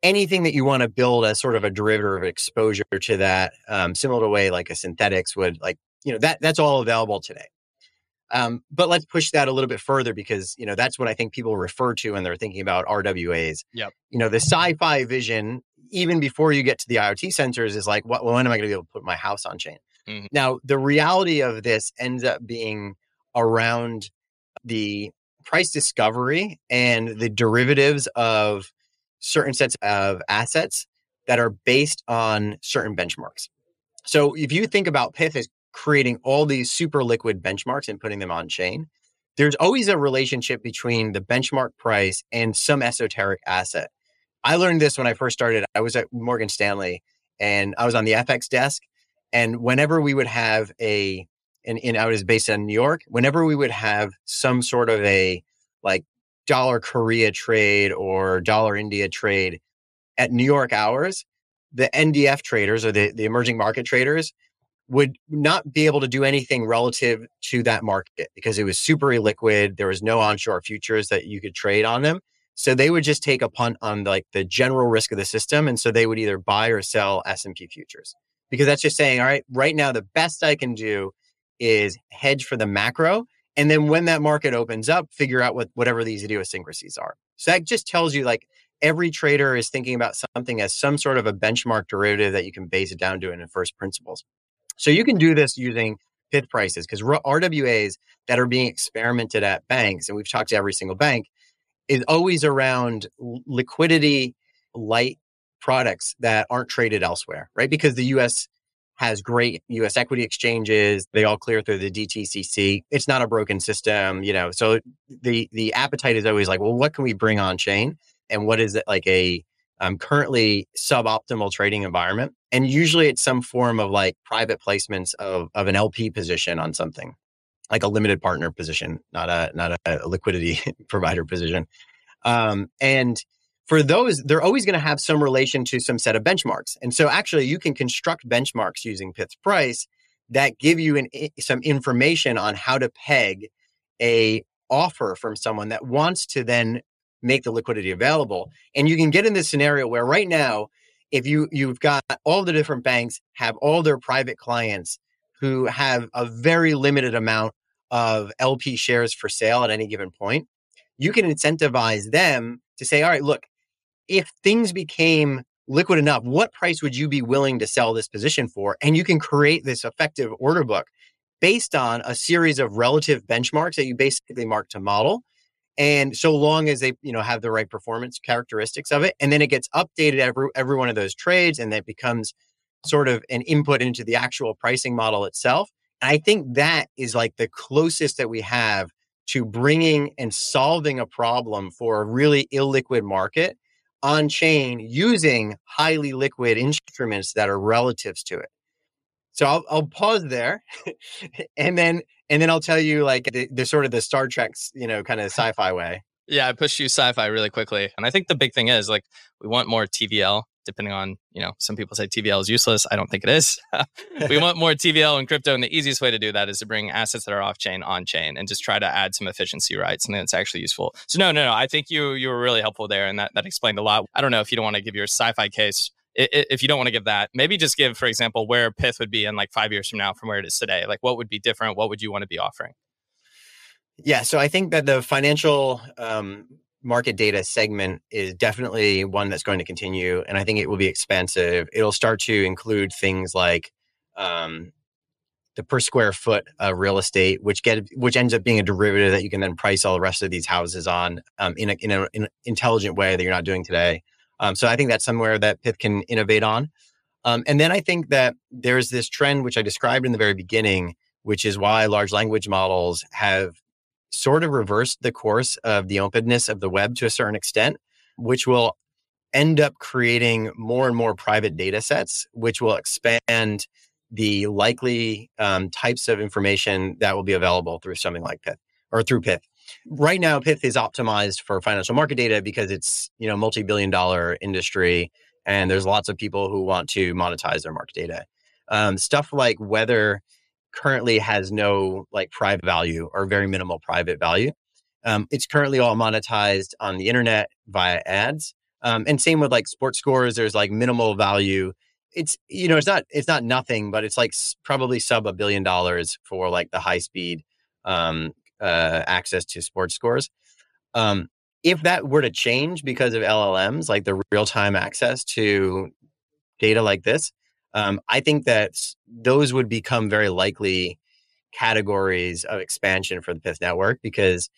anything that you want to build as sort of a derivative of exposure to that, um, similar to the way like a Synthetix would like, you know, that that's all available today. Um, but let's push that a little bit further because you know that's what I think people refer to when they're thinking about RWAs. Yep. You know, the sci-fi vision, even before you get to the IoT sensors, is like, what, when am I going to be able to put my house on chain? Mm-hmm. Now, the reality of this ends up being around the price discovery and the derivatives of certain sets of assets that are based on certain benchmarks. So if you think about Pyth as creating all these super liquid benchmarks and putting them on chain, there's always a relationship between the benchmark price and some esoteric asset. I learned this when I first started. I was at Morgan Stanley and I was on the FX desk. And whenever we would have a and, and I was based in New York, whenever we would have some sort of a like dollar Korea trade or dollar India trade at New York hours, the NDF traders or the, the emerging market traders would not be able to do anything relative to that market because it was super illiquid. There was no onshore futures that you could trade on them. So they would just take a punt on like the general risk of the system. And so they would either buy or sell S&P futures because that's just saying, all right, right now, the best I can do is hedge for the macro. And then when that market opens up, figure out what whatever these idiosyncrasies are. So that just tells you like every trader is thinking about something as some sort of a benchmark derivative that you can base it down to in first principles. So you can do this using pyth prices because RWAs that are being experimented at banks, and we've talked to every single bank, is always around liquidity light products that aren't traded elsewhere, right? Because the US has great US equity exchanges. They all clear through the DTCC. It's not a broken system, you know. So the the appetite is always like, well, what can we bring on chain? And what is it like a um, currently suboptimal trading environment? And usually it's some form of like private placements of, of an LP position on something, like a limited partner position, not a not a liquidity provider position. Um, and for those, they're always going to have some relation to some set of benchmarks. And so actually you can construct benchmarks using Pyth's price that give you an, eh, some information on how to peg a offer from someone that wants to then make the liquidity available. And you can get in this scenario where right now, if you you've got all the different banks have all their private clients who have a very limited amount of LP shares for sale at any given point, you can incentivize them to say, all right, look, if things became liquid enough, what price would you be willing to sell this position for? And you can create this effective order book based on a series of relative benchmarks that you basically mark to model. And so long as they, you know, have the right performance characteristics of it, and then it gets updated every every one of those trades, and that becomes sort of an input into the actual pricing model itself. And I think that is like the closest that we have to bringing and solving a problem for a really illiquid market on chain using highly liquid instruments that are relatives to it. So I'll, I'll pause there, and then and then I'll tell you like the, the sort of the Star Trek's you know kind of sci-fi way. Yeah, I pushed you sci-fi really quickly, and I think the big thing is like we want more TVL depending on, you know, some people say TVL is useless. I don't think it is. we want more TVL in crypto. And the easiest way to do that is to bring assets that are off chain on chain and just try to add some efficiency, right? Something that's actually useful. So no, no, no. I think you you were really helpful there and that, that explained a lot. I don't know if you don't want to give your sci-fi case. If you don't want to give that, maybe just give, for example, where Pyth would be in like five years from now from where it is today. Like what would be different? What would you want to be offering? Yeah, so I think that the financial um, market data segment is definitely one that's going to continue, and I think it will be expansive. It'll start to include things like um, the per square foot of real estate, which get which ends up being a derivative that you can then price all the rest of these houses on um, in, a, in, a, in, an intelligent way that you're not doing today. Um, so I think that's somewhere that Pyth can innovate on. Um, and then I think that there's this trend which I described in the very beginning, which is why large language models have sort of reversed the course of the openness of the web to a certain extent, which will end up creating more and more private data sets, which will expand the likely um, types of information that will be available through something like Pyth or through Pyth. Right now, Pyth is optimized for financial market data because it's you know multi-billion dollar industry, and there's lots of people who want to monetize their market data. Um, stuff like weather currently has no like private value or very minimal private value. Um, it's currently all monetized on the internet via ads. Um, and same with like sports scores, there's like minimal value. It's you know it's not it's not nothing, but it's like probably sub a billion dollars for like the high speed um, uh, access to sports scores. Um, if that were to change because of LLMs, like the real time access to data like this, um, I think that those would become very likely categories of expansion for the Pyth network because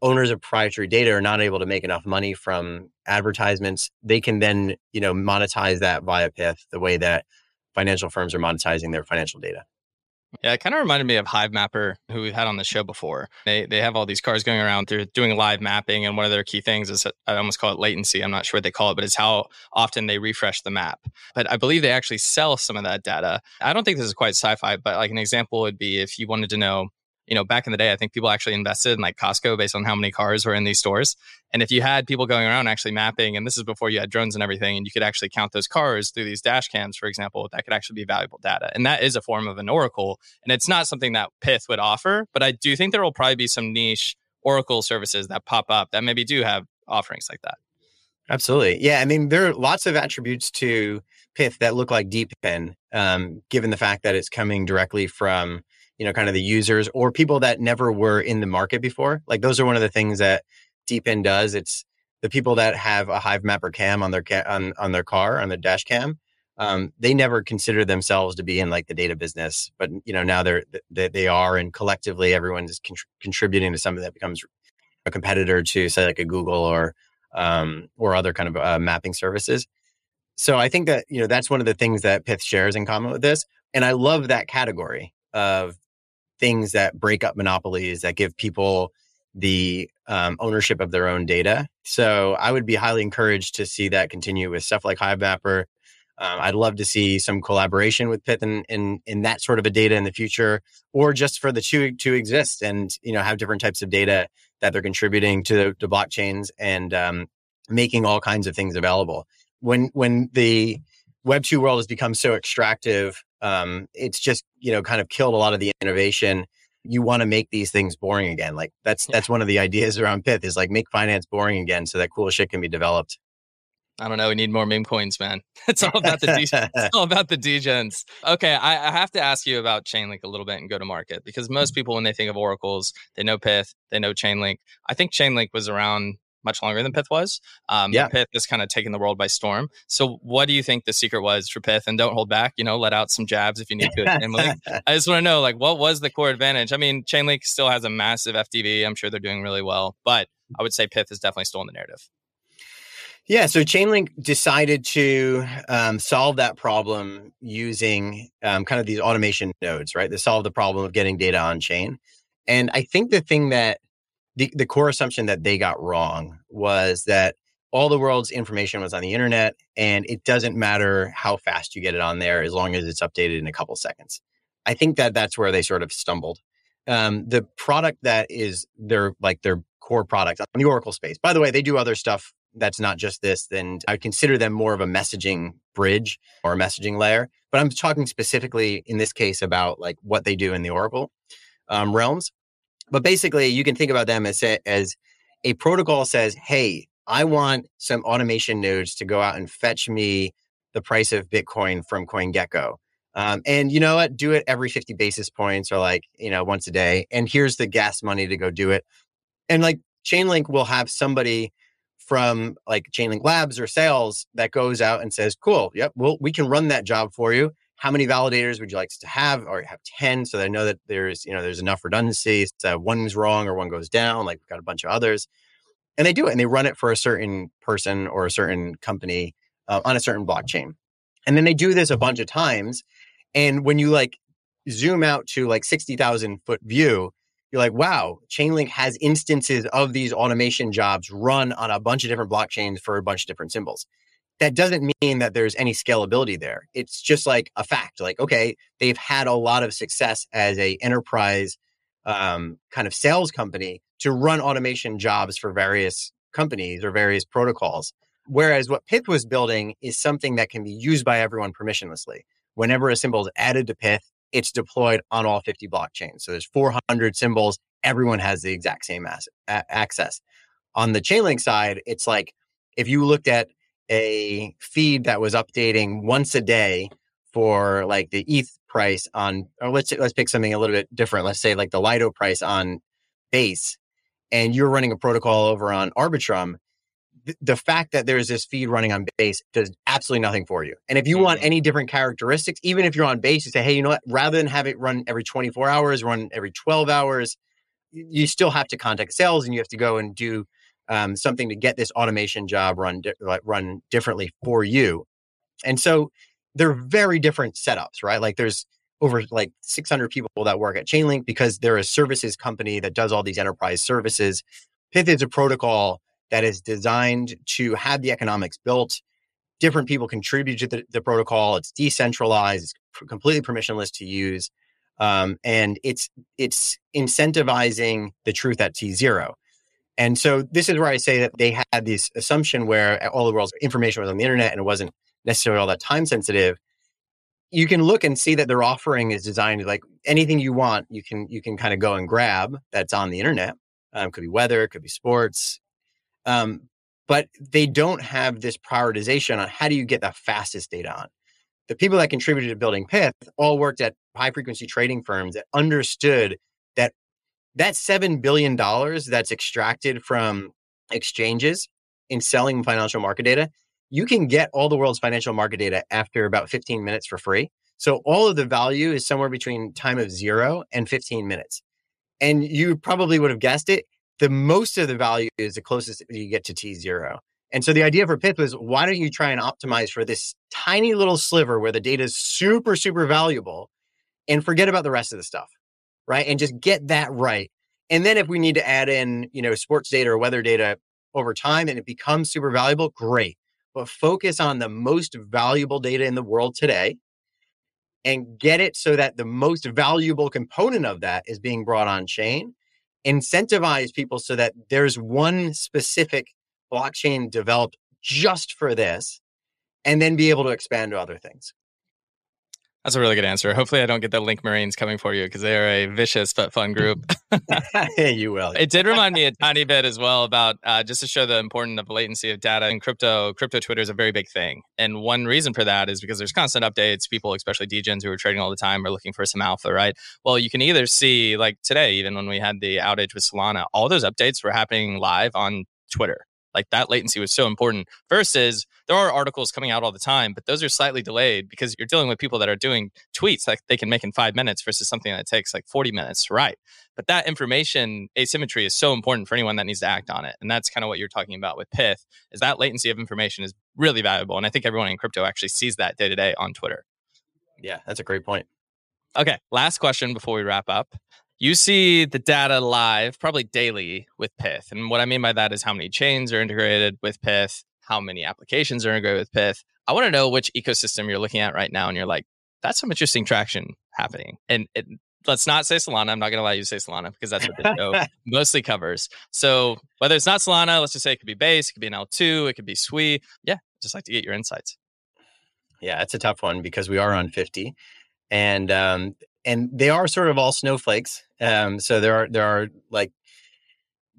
owners of proprietary data are not able to make enough money from advertisements. They can then, you know, monetize that via Pyth the way that financial firms are monetizing their financial data. Yeah, it kind of reminded me of Hivemapper, who we've had on the show before. They they have all these cars going around. They're doing live mapping, and one of their key things is I almost call it latency. I'm not sure what they call it, but it's how often they refresh the map. But I believe they actually sell some of that data. I don't think this is quite sci-fi, but like an example would be if you wanted to know you know, back in the day, I think people actually invested in like Costco based on how many cars were in these stores. And if you had people going around actually mapping, and this is before you had drones and everything, and you could actually count those cars through these dash cams, for example, that could actually be valuable data. And that is a form of an oracle. And it's not something that Pyth would offer, but I do think there will probably be some niche Oracle services that pop up that maybe do have offerings like that. Absolutely. Yeah. I mean, there are lots of attributes to Pyth that look like DePIN, um, given the fact that it's coming directly from, you know, kind of the users or people that never were in the market before. Like those are one of the things that DePIN does. It's the people that have a Hivemapper cam on their ca- on, on their car, on their dash cam. Um, they never considered themselves to be in like the data business, but you know now they're they, they are, and collectively everyone is con- contributing to something that becomes a competitor to say like a Google or um, or other kind of uh, mapping services. So I think that you know that's one of the things that Pyth shares in common with this, and I love that category of things that break up monopolies that give people the um, ownership of their own data. So I would be highly encouraged to see that continue with stuff like Hivemapper. Um, I'd love to see some collaboration with Pyth in, in, in that sort of a data in the future, or just for the two to exist and you know have different types of data that they're contributing to the blockchains and um, making all kinds of things available. When when the Web two world has become so extractive, um, it's just you know kind of killed a lot of the innovation. You want to make these things boring again. Like that's yeah. that's one of the ideas around Pyth is like make finance boring again, so that cool shit can be developed. I don't know. We need more meme coins, man. It's all about the D- it's all about the degens. Okay, I, I, have to ask you about Chainlink a little bit and go to market because most mm-hmm. people, when they think of oracles, they know Pyth, they know Chainlink. I think Chainlink was around much longer than Pyth was. Um, yeah. Pyth is kind of taking the world by storm. So, what do you think the secret was for Pyth? And don't hold back. You know, let out some jabs if you need to. Emily, I just want to know, like, what was the core advantage? I mean, Chainlink still has a massive FDV. I'm sure they're doing really well, but I would say Pyth has definitely stolen the narrative. Yeah, so Chainlink decided to um, solve that problem using um, kind of these automation nodes, right? To solve the problem of getting data on chain. And I think the thing that the, the core assumption that they got wrong was that all the world's information was on the internet and it doesn't matter how fast you get it on there as long as it's updated in a couple seconds. I think that that's where they sort of stumbled. Um, the product that is their like their core product on the Oracle space. By the way, they do other stuff that's not just this, then I consider them more of a messaging bridge or a messaging layer. But I'm talking specifically in this case about like what they do in the Oracle um, realms. But basically, you can think about them as a, as a protocol says, "Hey, I want some automation nodes to go out and fetch me the price of Bitcoin from CoinGecko." Um, and you know what? Do it every 50 basis points or like, you know, once a day. And here's the gas money to go do it. And like Chainlink will have somebody from like Chainlink Labs or sales that goes out and says, "Cool, yep, well, we can run that job for you. How many validators would you like to have, or have ten, so they know that there's you know there's enough redundancy. So one's wrong or one goes down. Like we've got a bunch of others, and they do it, and they run it for a certain person or a certain company uh, on a certain blockchain, and then they do this a bunch of times. And when you like zoom out to like sixty thousand foot view, you're like, wow, Chainlink has instances of these automation jobs run on a bunch of different blockchains for a bunch of different symbols. That doesn't mean that there's any scalability there. It's just like a fact. Like, okay, they've had a lot of success as a enterprise um, kind of sales company to run automation jobs for various companies or various protocols. Whereas what Pyth was building is something that can be used by everyone permissionlessly. Whenever a symbol is added to Pyth, it's deployed on all 50 blockchains. So there's 400 symbols. Everyone has the exact same as- a- access. On the Chainlink side, it's like if you looked at a feed that was updating once a day for like the ETH price on, or let's let's pick something a little bit different. Let's say like the Lido price on Base, and you're running a protocol over on Arbitrum the fact that there's this feed running on base does absolutely nothing for you. And if you mm-hmm. want any different characteristics, even if you're on base, you say, hey, you know what? Rather than have it run every 24 hours, run every 12 hours, you still have to contact sales and you have to go and do um, something to get this automation job run run differently for you. And so they're very different setups, right? Like there's over like 600 people that work at Chainlink because they're a services company that does all these enterprise services. Pyth is a protocol that is designed to have the economics built. Different people contribute to the, the protocol. It's decentralized, it's completely permissionless to use. Um, and it's it's incentivizing the truth at T zero. And so this is where I say that they had this assumption where all the world's information was on the internet and it wasn't necessarily all that time sensitive. You can look and see that their offering is designed like anything you want, you can you can kind of go and grab that's on the internet. Um, could be weather, it could be sports, um, but they don't have this prioritization on how do you get the fastest data on. The people that contributed to building Pyth all worked at high frequency trading firms that understood that that $7 billion that's extracted from exchanges in selling financial market data, you can get all the world's financial market data after about 15 minutes for free. So all of the value is somewhere between time of zero and 15 minutes. And you probably would have guessed it. The most of the value is the closest you get to T zero. And so the idea for Pyth was why don't you try and optimize for this tiny little sliver where the data is super, super valuable and forget about the rest of the stuff, right? And just get that right. And then if we need to add in, you know, sports data or weather data over time and it becomes super valuable, great. But focus on the most valuable data in the world today and get it so that the most valuable component of that is being brought on chain. Incentivize people so that there's one specific blockchain developed just for this and then be able to expand to other things. That's a really good answer. Hopefully, I don't get the Link Marines coming for you because they are a vicious but fun group. you will. It did remind me a tiny bit as well about uh, just to show the importance of latency of data in crypto. Crypto Twitter is a very big thing, and one reason for that is because there's constant updates. People, especially degens who are trading all the time, are looking for some alpha, right? Well, you can either see like today, even when we had the outage with Solana, all those updates were happening live on Twitter. Like that latency was so important versus there are articles coming out all the time, but those are slightly delayed because you're dealing with people that are doing tweets that they can make in five minutes versus something that takes like 40 minutes to write. But that information asymmetry is so important for anyone that needs to act on it. And that's kind of what you're talking about with Pyth is that latency of information is really valuable. And I think everyone in crypto actually sees that day to day on Twitter. Yeah, that's a great point. Okay, last question before we wrap up you see the data live probably daily with Pyth. And what I mean by that is how many chains are integrated with Pyth, how many applications are integrated with Pyth. I want to know which ecosystem you're looking at right now. And you're like, that's some interesting traction happening. And it, let's not say Solana. I'm not going to allow you to say Solana because that's what the show mostly covers. So whether it's not Solana, let's just say it could be Base, it could be an L2, it could be Sui. Yeah, just like to get your insights. Yeah, it's a tough one because we are on 50. And um, and they are sort of all snowflakes. Um, so there are there are like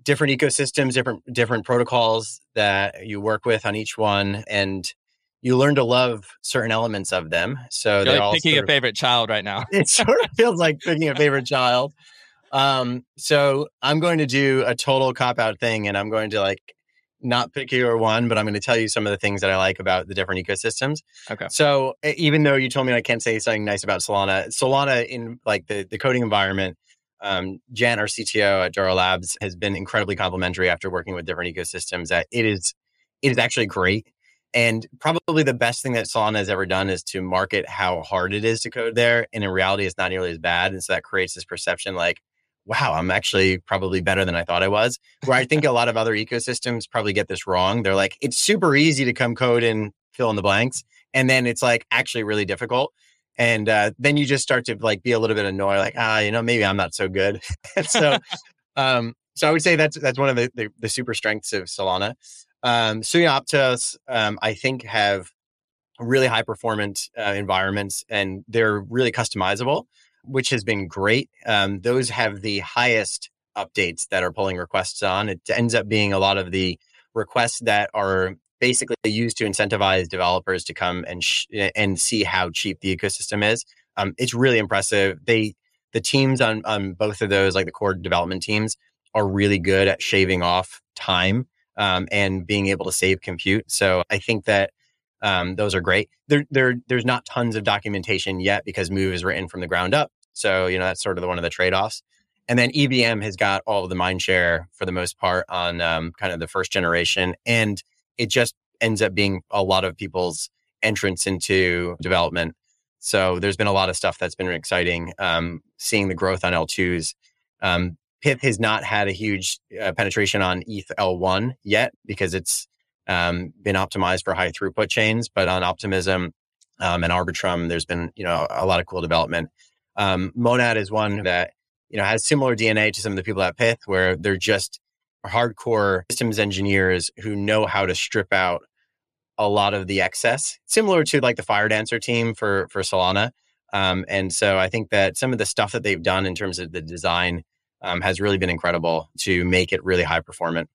different ecosystems, different different protocols that you work with on each one, and you learn to love certain elements of them. So they're like picking a favorite child right now. it sort of feels like picking a favorite child. Um, so I'm going to do a total cop out thing, and I'm going to like not your one, but I'm going to tell you some of the things that I like about the different ecosystems. Okay. So even though you told me I can't say something nice about Solana, Solana in like the, the coding environment, um, Jan, our CTO at Douro Labs, has been incredibly complimentary after working with different ecosystems. That it is, it is actually great. And probably the best thing that Solana has ever done is to market how hard it is to code there. And in reality, it's not nearly as bad. And so that creates this perception like, wow, I'm actually probably better than I thought I was. Where I think a lot of other ecosystems probably get this wrong. They're like, it's super easy to come code and fill in the blanks. And then it's like actually really difficult. And uh, then you just start to like be a little bit annoyed, like, ah, you know, maybe I'm not so good. so, um, so I would say that's that's one of the, the, the super strengths of Solana. Um, Sui Aptos, um, I think, have really high performance uh, environments and they're really customizable which has been great. Um, those have the highest updates that are pulling requests on. It ends up being a lot of the requests that are basically used to incentivize developers to come and sh- and see how cheap the ecosystem is. Um, it's really impressive. They the teams on on both of those, like the core development teams, are really good at shaving off time um, and being able to save compute. So I think that um, those are great. There, there, there's not tons of documentation yet because Move is written from the ground up. So, you know, that's sort of the, one of the trade offs. And then EVM has got all of the mind share for the most part on um, kind of the first generation. And it just ends up being a lot of people's entrance into development. So there's been a lot of stuff that's been exciting. Um, seeing the growth on L2s. Um, Pyth has not had a huge uh, penetration on ETH L1 yet because it's um, been optimized for high throughput chains, but on Optimism um, and Arbitrum, there's been you know a lot of cool development. Um, Monad is one that you know has similar DNA to some of the people at Pyth, where they're just hardcore systems engineers who know how to strip out a lot of the excess, similar to like the Firedancer team for for Solana. Um, and so I think that some of the stuff that they've done in terms of the design um, has really been incredible to make it really high performant.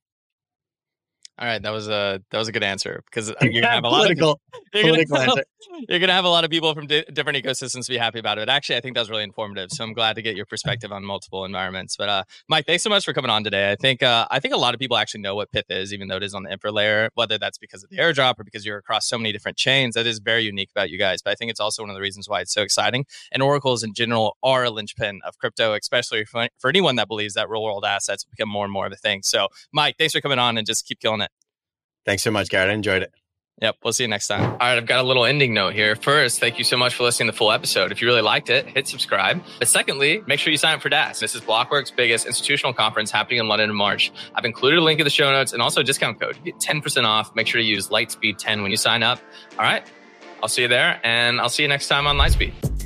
All right, that was a that was a good answer because you're gonna have a political, lot of you're political gonna, answer. you're gonna have a lot of people from di- different ecosystems be happy about it. Actually, I think that was really informative. So I'm glad to get your perspective on multiple environments. But uh, Mike, thanks so much for coming on today. I think uh, I think a lot of people actually know what Pyth is, even though it is on the infra layer. Whether that's because of the airdrop or because you're across so many different chains, that is very unique about you guys. But I think it's also one of the reasons why it's so exciting. And oracles in general are a linchpin of crypto, especially for, for anyone that believes that real world assets become more and more of a thing. So Mike, thanks for coming on and just keep killing it. Thanks so much, Garrett. I enjoyed it. Yep. We'll see you next time. All right. I've got a little ending note here. First, thank you so much for listening to the full episode. If you really liked it, hit subscribe. But secondly, make sure you sign up for DAS. This is Blockworks' biggest institutional conference happening in London in March. I've included a link in the show notes and also a discount code. You get 10% off. Make sure to use Lightspeed 10 when you sign up. All right. I'll see you there and I'll see you next time on Lightspeed.